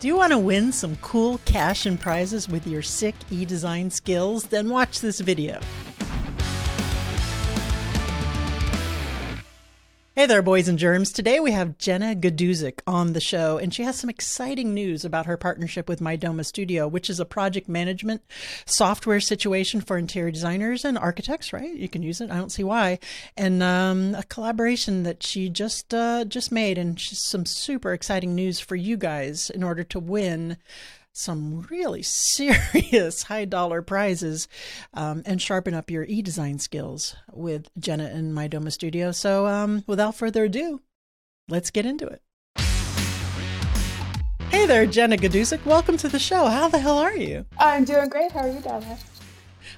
Do you want to win some cool cash and prizes with your sick e-design skills? Then watch this video. Hey there, boys and germs. Today we have Jenna Gaidusek on the show, and she has some exciting news about her partnership with Mydoma Studio, which is a project management software situation for interior designers and architects. Right? You can use it. I don't see why. And um, a collaboration that she just uh, just made, and some super exciting news for you guys in order to win some really serious high dollar prizes um, and sharpen up your e design skills with Jenna and Mydoma Studio. So, um, without further ado, let's get into it. Hey there, Jenna Gaidusek. Welcome to the show. How the hell are you? I'm doing great. How are you, Donna?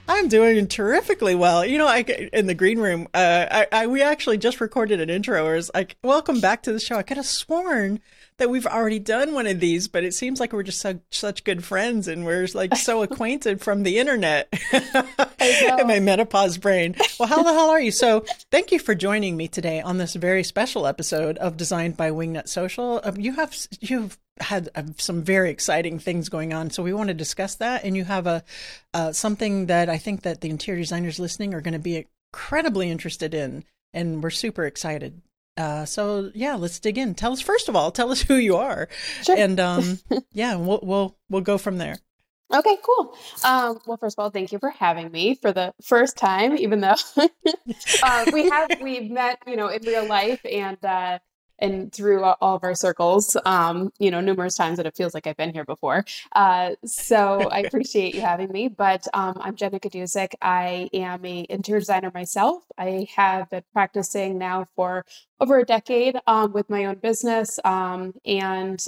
I'm doing terrifically well. You know, I in the green room. Uh, I, I we actually just recorded an intro. Where it's like, "Welcome back to the show." I could have sworn that we've already done one of these, but it seems like we're just so, such good friends and we're like so acquainted from the internet. in my menopause brain. Well, how the hell are you? So, thank you for joining me today on this very special episode of Designed by Wingnut Social. Um, you have you've had uh, some very exciting things going on, so we want to discuss that. And you have a uh, something that I think that the interior designers listening are going to be incredibly interested in, and we're super excited uh, so yeah, let's dig in. Tell us first of all, tell us who you are, sure. and um, yeah, we'll we'll we'll go from there. Okay, cool. Um, well, first of all, thank you for having me for the first time, even though uh, we have we've met, you know, in real life, and uh, and through all of our circles, um, you know, numerous times that it feels like I've been here before. Uh, so I appreciate you having me. But um, I'm Jenna Gaidusek. I am a interior designer myself. I have been practicing now for over a decade um, with my own business, um, and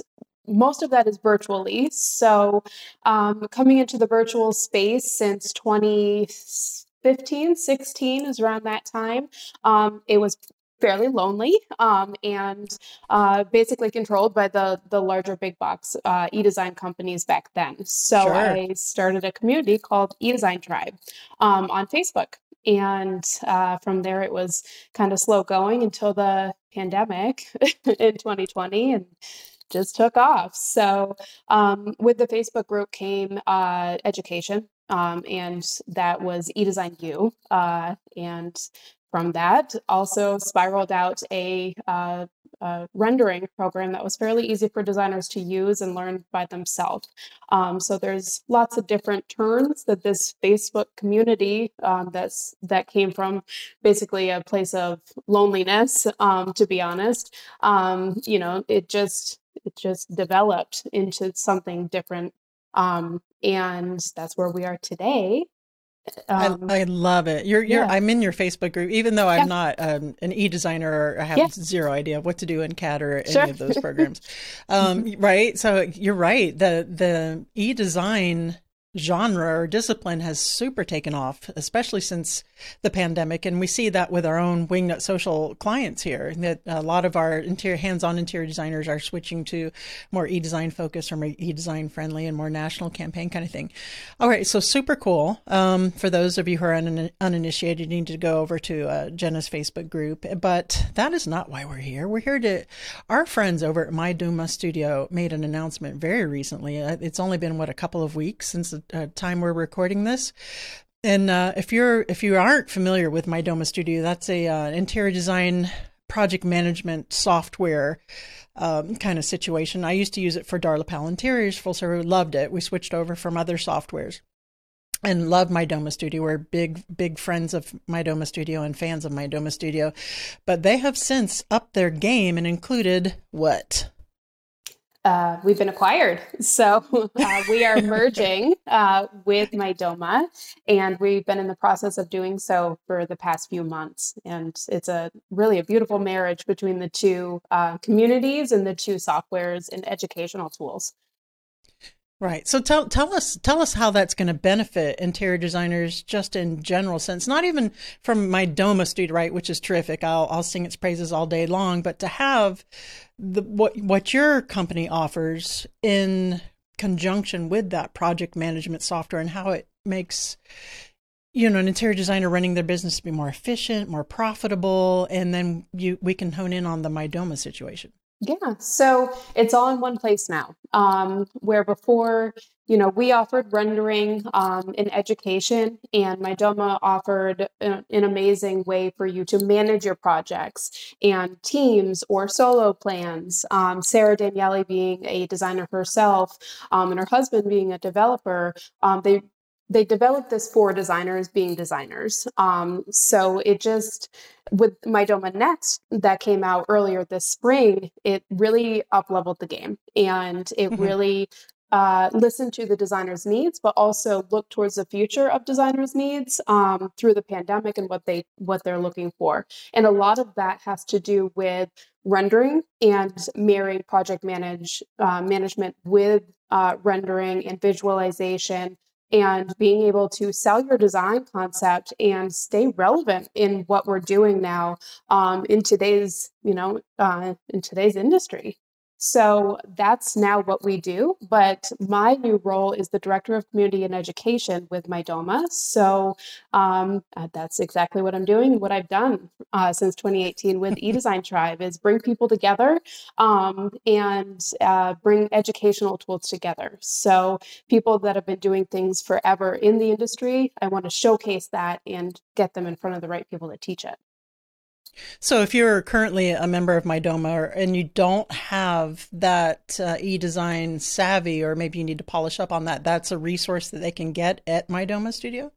most of that is virtually. So um, coming into the virtual space since 2015, 16 is around that time. Um, it was fairly lonely um, and uh, basically controlled by the the larger big box uh, e-design companies back then. So sure. I started a community called E-Design Tribe um, on Facebook. And uh, from there, it was kind of slow going until the pandemic in 2020 and just took off. So, um, with the Facebook group came uh, education, um, and that was eDesign U. Uh, and from that. Also spiraled out a, uh, a, rendering program that was fairly easy for designers to use and learn by themselves. Um, so there's lots of different turns that this Facebook community um, that's that came from basically a place of loneliness. Um, to be honest, um, you know, it just it just developed into something different. Um, and that's where we are today. Um, I, I, love it. You're, you're, yeah. I'm in your Facebook group, even though I'm yeah. not um, an e-designer or I have yeah. zero idea of what to do in CAD or any sure. of those programs. Um, right. So you're right. The, the e-design genre or discipline has super taken off, especially since the pandemic. And we see that with our own Wingnut Social clients here, that a lot of our interior hands-on interior designers are switching to more e-design focus or more e-design friendly and more national campaign kind of thing. All right, so super cool. Um, for those of you who are un- uninitiated, you need to go over to uh, Jenna's Facebook group. But that is not why we're here. We're here to. Our friends over at Mydoma Studio made an announcement very recently. Uh, it's only been what a couple of weeks since the time we're recording this. And uh, if you're if you aren't familiar with Mydoma Studio, that's a uh, interior design project management software um, kind of situation. I used to use it for Darla Powell Interiors. Full server loved it. We switched over from other softwares and love Mydoma Studio. We're big, big friends of Mydoma Studio and fans of Mydoma Studio. But they have since upped their game and included what? Uh, we've been acquired. So uh, we are merging uh, with Mydoma, and we've been in the process of doing so for the past few months. And it's a really a beautiful marriage between the two uh, communities and the two softwares and educational tools. Right. So tell tell us tell us how that's going to benefit interior designers just in general sense. Not even from Mydoma studio, right, which is terrific. I'll I'll sing its praises all day long, but to have the what what your company offers in conjunction with that project management software and how it makes you know an interior designer running their business to be more efficient, more profitable, and then you we can hone in on the Mydoma situation. Yeah, so it's all in one place now. Um, where before, you know, we offered rendering um, in education, and Mydoma offered a, an amazing way for you to manage your projects and teams or solo plans. Um, Sarah Daniele being a designer herself, um, and her husband being a developer, um, they they developed this for designers being designers. Um, so it just with Mydoma Next that came out earlier this spring, it really up leveled the game and it mm-hmm. really uh, listened to the designer's needs, but also look towards the future of designers' needs um, through the pandemic and what they what they're looking for. And a lot of that has to do with rendering and marrying project manage uh, management with uh, rendering and visualization and being able to sell your design concept and stay relevant in what we're doing now um, in today's you know uh, in today's industry so that's now what we do. But my new role is the Director of Community and Education with Mydoma. So um, uh, that's exactly what I'm doing. What I've done uh, since 2018 with eDesign Tribe is bring people together um, and uh, bring educational tools together. So people that have been doing things forever in the industry, I want to showcase that and get them in front of the right people to teach it. So, if you're currently a member of Mydoma and you don't have that uh, e-design savvy, or maybe you need to polish up on that, that's a resource that they can get at Mydoma Studio.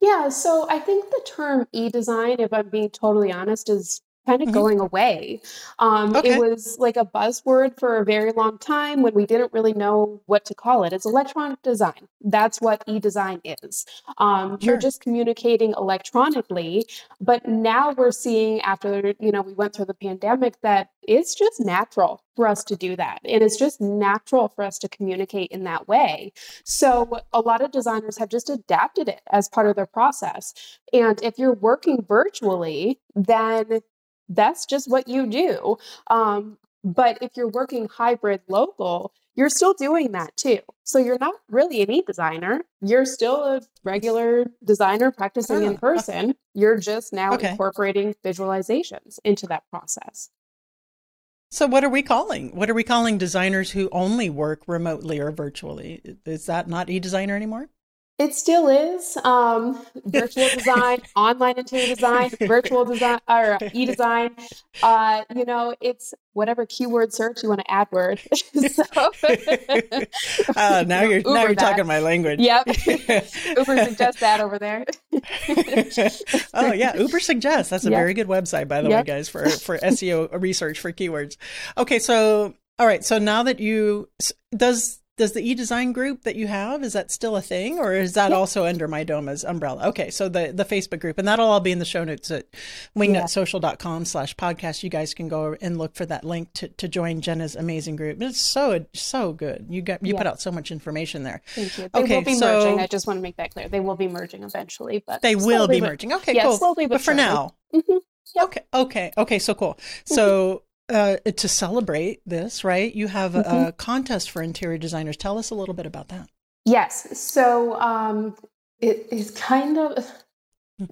Yeah, so I think the term e-design, if I'm being totally honest, is kind of mm-hmm. going away. Um, okay. It was like a buzzword for a very long time when we didn't really know what to call it. It's electronic design. That's what e design is. Um, sure. You're just communicating electronically. But now we're seeing, after you know, we went through the pandemic, that it's just natural for us to do that. And it's just natural for us to communicate in that way. So a lot of designers have just adapted it as part of their process. And if you're working virtually, then that's just what you do. Um, but if you're working hybrid local, you're still doing that too. So you're not really an e-designer. You're still a regular designer practicing in ah, person. You're just now okay. incorporating visualizations into that process. So what are we calling? What are we calling designers who only work remotely or virtually? Is that not e-designer anymore? It still is um, virtual design, online interior design, virtual design, or e-design. Uh, you know, it's whatever keyword search you want to add word. so, uh, now you're Uber now you're that. talking my language. Yep, Uber suggests that over there. oh yeah, Uber suggests. That's a yep. very good website, by the yep. way, guys, for for SEO research for keywords. Okay, so all right, so now that you does does the e-design group that you have is that still a thing or is that also under Mydoma's umbrella? Okay so the the facebook group and that'll all be in the show notes at wingnutsocial.com slash podcast. You guys can go and look for that link to, to join jenna's amazing group. It's so so good. You got you yeah. put out so much information there. Thank you. They okay, will be so, merging. I just want to make that clear. They will be merging eventually but they will be merging. Okay yeah, cool. slowly but, but for now. Mm-hmm. yep. okay okay okay so cool. So uh, to celebrate this, right? You have mm-hmm. a contest for interior designers. Tell us a little bit about that. Yes. So um, it is kind of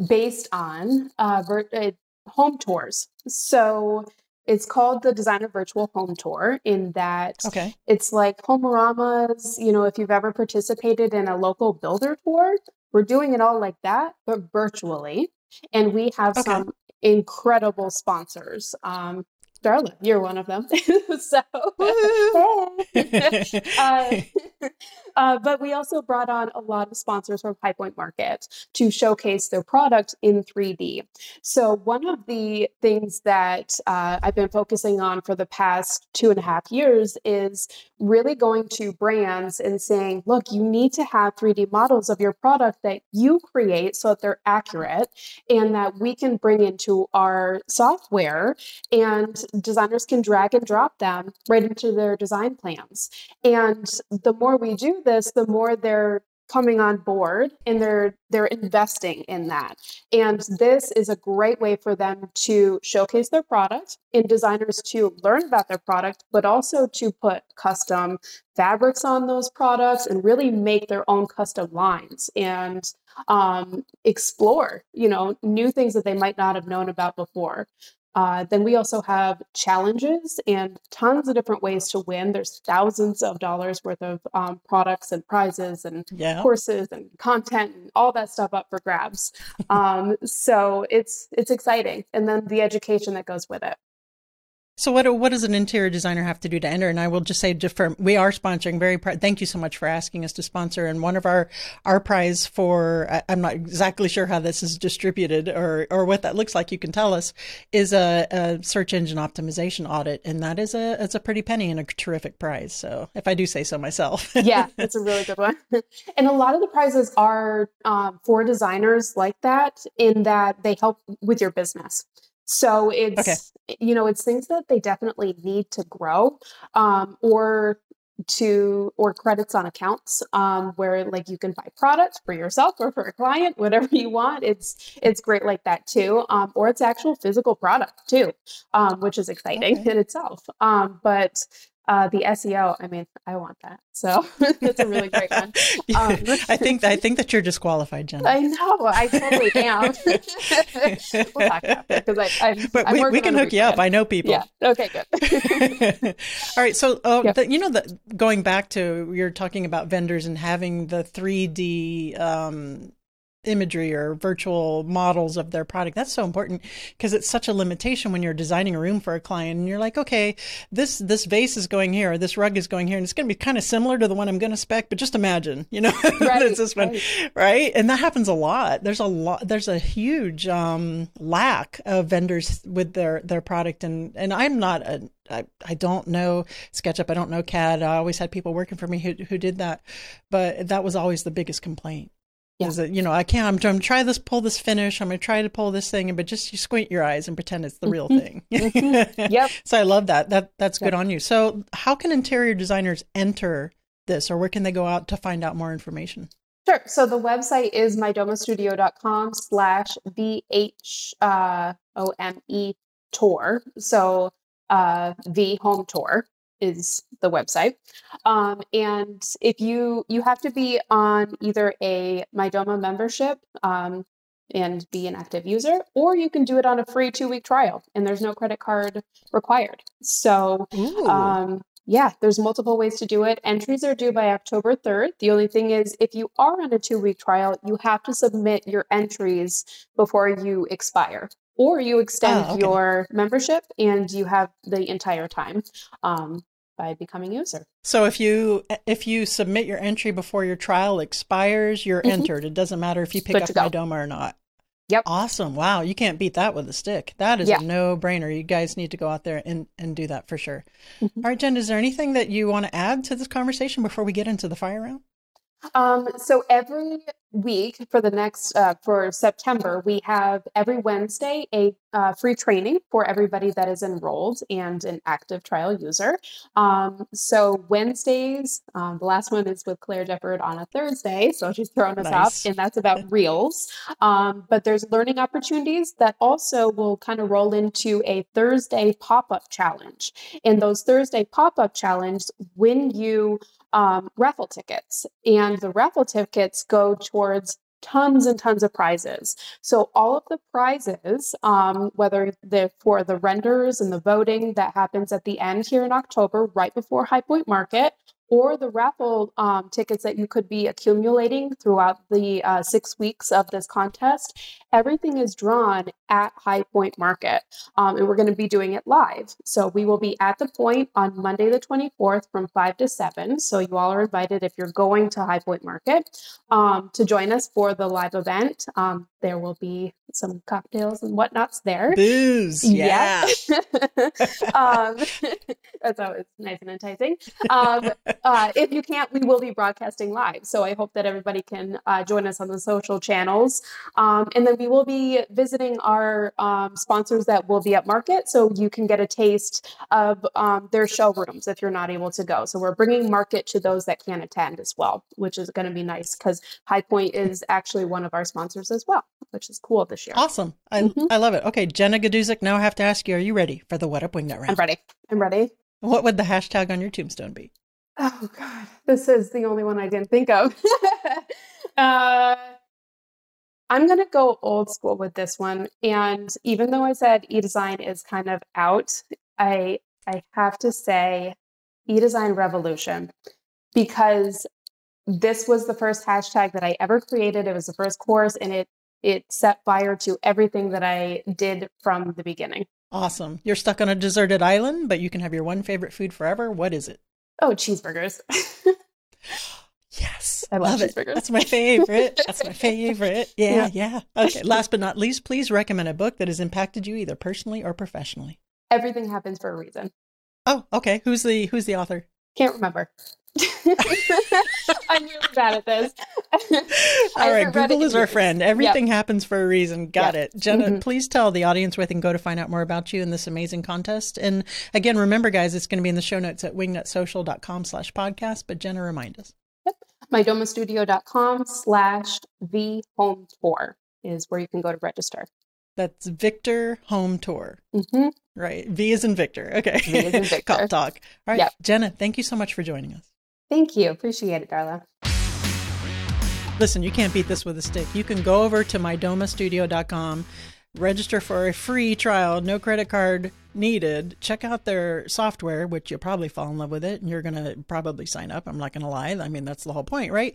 based on uh, vir- uh, home tours. So it's called the Designer Virtual Home Tour, in that okay. it's like Homeoramas. You know, if you've ever participated in a local builder tour, we're doing it all like that, but virtually. And we have okay. some incredible sponsors. Um, Darla, you're one of them. so, uh, uh, but we also brought on a lot of sponsors from High Point Market to showcase their product in 3D. So, one of the things that uh, I've been focusing on for the past two and a half years is really going to brands and saying, look, you need to have 3D models of your product that you create so that they're accurate and that we can bring into our software and designers can drag and drop them right into their design plans. And the more we do this, the more they're coming on board and they're they're investing in that and this is a great way for them to showcase their product and designers to learn about their product but also to put custom fabrics on those products and really make their own custom lines and um, explore you know new things that they might not have known about before Uh, then we also have challenges and tons of different ways to win. There's thousands of dollars worth of um, products and prizes and yeah. courses and content and all that stuff up for grabs. um, so it's it's exciting, and then the education that goes with it. So what what does an interior designer have to do to enter? And I will just say, for, we are sponsoring. Very pr- thank you so much for asking us to sponsor. And one of our our prize for I, am not exactly sure how this is distributed or or what that looks like. You can tell us is a, a search engine optimization audit, and that is a it's a pretty penny and a terrific prize. So if I do say so myself, yeah, it's a really good one. and a lot of the prizes are um, for designers like that, in that they help with your business. So it's okay. you know it's things that they definitely need to grow um, or to or credits on accounts um, where like you can buy products for yourself or for a client whatever you want it's it's great like that too um, or it's actual physical product too um, which is exciting okay. in itself um, but uh, the SEO, I mean, I want that. So it's a really great one. Um, I think I think that you're disqualified, Jen. I know. I totally am. we'll talk after because I. I'm, but I'm we, we can hook you up. I know people. Yeah. Okay. Good. All right. So, uh, yeah. the, you know, the, going back to you're talking about vendors and having the 3D um, imagery or virtual models of their product. That's so important because it's such a limitation when you're designing a room for a client and you're like, okay, this this vase is going here, or this rug is going here, and it's going to be kind of similar to the one I'm going to spec, but just imagine, you know, right, it's this right. one, right? And that happens a lot. There's a lot. There's a huge um, lack of vendors with their their product, and and I'm not a I, I don't know SketchUp. I don't know CAD. I always had people working for me who, who did that, but that was always the biggest complaint. Yeah. Is that, you know, I can't, I'm, I'm trying to try this, pull this finish. I'm going to try to pull this thing, but just you squint your eyes and pretend it's the real thing. Mm-hmm. Yep. so I love that. That That's yep. good on you. So how can interior designers enter this or where can they go out to find out more information? Sure. So the website is mydomastudio.com slash V-H-O-M-E tour. So uh, V home tour is the website. Um, and if you you have to be on either a Mydoma membership um, and be an active user, or you can do it on a free two week trial, and there's no credit card required. So. Um, yeah, there's multiple ways to do it. Entries are due by October 3rd. The only thing is, if you are on a two week trial, you have to submit your entries before you expire or you extend oh, okay. your membership and you have the entire time um, by becoming a user. So if you if you submit your entry before your trial expires, you're mm-hmm. entered. It doesn't matter if you pick Good up Mydoma or not. Yep. Awesome. Wow. You can't beat that with a stick. That is yeah. a no brainer. You guys need to go out there and, and do that for sure. Mm-hmm. All right, Jen, is there anything that you want to add to this conversation before we get into the fire round? Um, so every week for the next uh, for September, we have every Wednesday a uh, free training for everybody that is enrolled and an active trial user. Um, so Wednesdays, um, the last one is with Claire Deppard on a Thursday, so she's throwing us nice. off, and that's about reels. Um, but there's learning opportunities that also will kind of roll into a Thursday pop up challenge. And those Thursday pop up challenge, when you um, raffle tickets, and the raffle tickets go towards tons and tons of prizes. So all of the prizes, um, whether for the renders and the voting that happens at the end here in October, right before High Point Market, or the raffle um, tickets that you could be accumulating throughout the uh, six weeks of this contest. Everything is drawn at High Point Market, um, and we're going to be doing it live. So we will be at the point on Monday, the 24th, from 5 to 7. So you all are invited if you're going to High Point Market um, to join us for the live event. There will be some cocktails and whatnots there. Booze, yeah. yeah. um, that's always nice and enticing. Um, uh, if you can't, we will be broadcasting live. So I hope that everybody can uh, join us on the social channels. Um, and then we will be visiting our um, sponsors that will be at market. So you can get a taste of um, their showrooms if you're not able to go. So we're bringing market to those that can't attend as well, which is going to be nice because High Point is actually one of our sponsors as well, which is cool this year. Awesome. I, mm-hmm. I love it. Okay, Jenna Gaidusek, now I have to ask you, are you ready for the What Up Wing Nut round? I'm ready. I'm ready. What would the hashtag on your tombstone be? Oh God, this is the only one I didn't think of. uh, I'm going to go old school with this one. And even though I said e-design is kind of out, I I have to say e-design revolution because this was the first hashtag that I ever created. It was the first course and it it set fire to everything that I did from the beginning. Awesome. You're stuck on a deserted island, but you can have your one favorite food forever. What is it? Oh, cheeseburgers. yes. I love, love it. That's my favorite. That's my favorite. Yeah, yeah, yeah. Okay. Last but not least, please recommend a book that has impacted you either personally or professionally. Everything happens for a reason. Oh, okay. Who's the who's the author? Can't remember. I'm really bad at this. All right, Google is our friend. Everything yep. happens for a reason. Got yep. it. Jenna, mm-hmm. please tell the audience where they can go to find out more about you and this amazing contest. And again, remember, guys, it's going to be in the show notes at wingnutsocial.com slash podcast. But Jenna, remind us. Yep. MyDomaStudio.com slash the home tour is where you can go to register. That's Victor Home Tour. Mm-hmm. Right. V is in Victor. Okay. V is in Victor. Cop talk. All right. Yep. Jenna, thank you so much for joining us. Thank you. Appreciate it, Darla. Listen, you can't beat this with a stick. You can go over to mydomastudio.com, register for a free trial, no credit card needed. Check out their software, which you'll probably fall in love with it and you're going to probably sign up. I'm not going to lie. I mean, that's the whole point, right?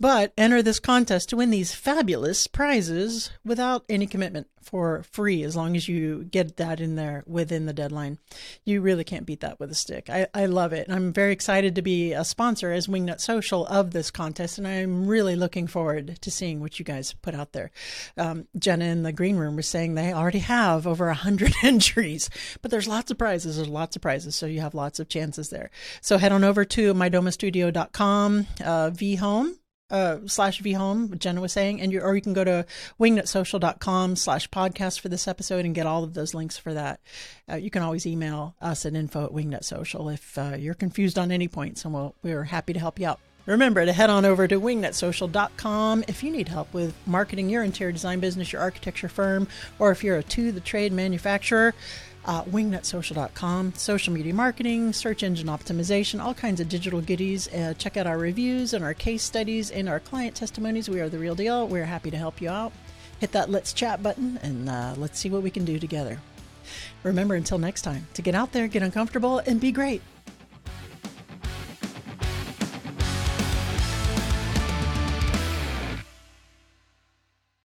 But enter this contest to win these fabulous prizes without any commitment for free as long as you get that in there within the deadline. You really can't beat that with a stick. I, I love it. I'm very excited to be a sponsor as Wingnut Social of this contest, and I'm really looking forward to seeing what you guys put out there. Um, Jenna in the green room was saying they already have over 100 entries, but there's lots of prizes. There's lots of prizes, so you have lots of chances there. So head on over to mydomastudio.com, uh, vhome uh, slash vhome, Jenna was saying, and you or you can go to wingnutsocial.com slash podcast for this episode and get all of those links for that. Uh, you can always email us at info at wingnutsocial if uh, you're confused on any points, and we'll, we're happy to help you out. Remember to head on over to wingnutsocial.com if you need help with marketing your interior design business, your architecture firm, or if you're a to the trade manufacturer uh, wingnutsocial.com, social media marketing, search engine optimization, all kinds of digital goodies. Uh, check out our reviews and our case studies and our client testimonies. We are the real deal. We're happy to help you out. Hit that let's chat button and uh, let's see what we can do together. Remember, until next time, to get out there, get uncomfortable, and be great.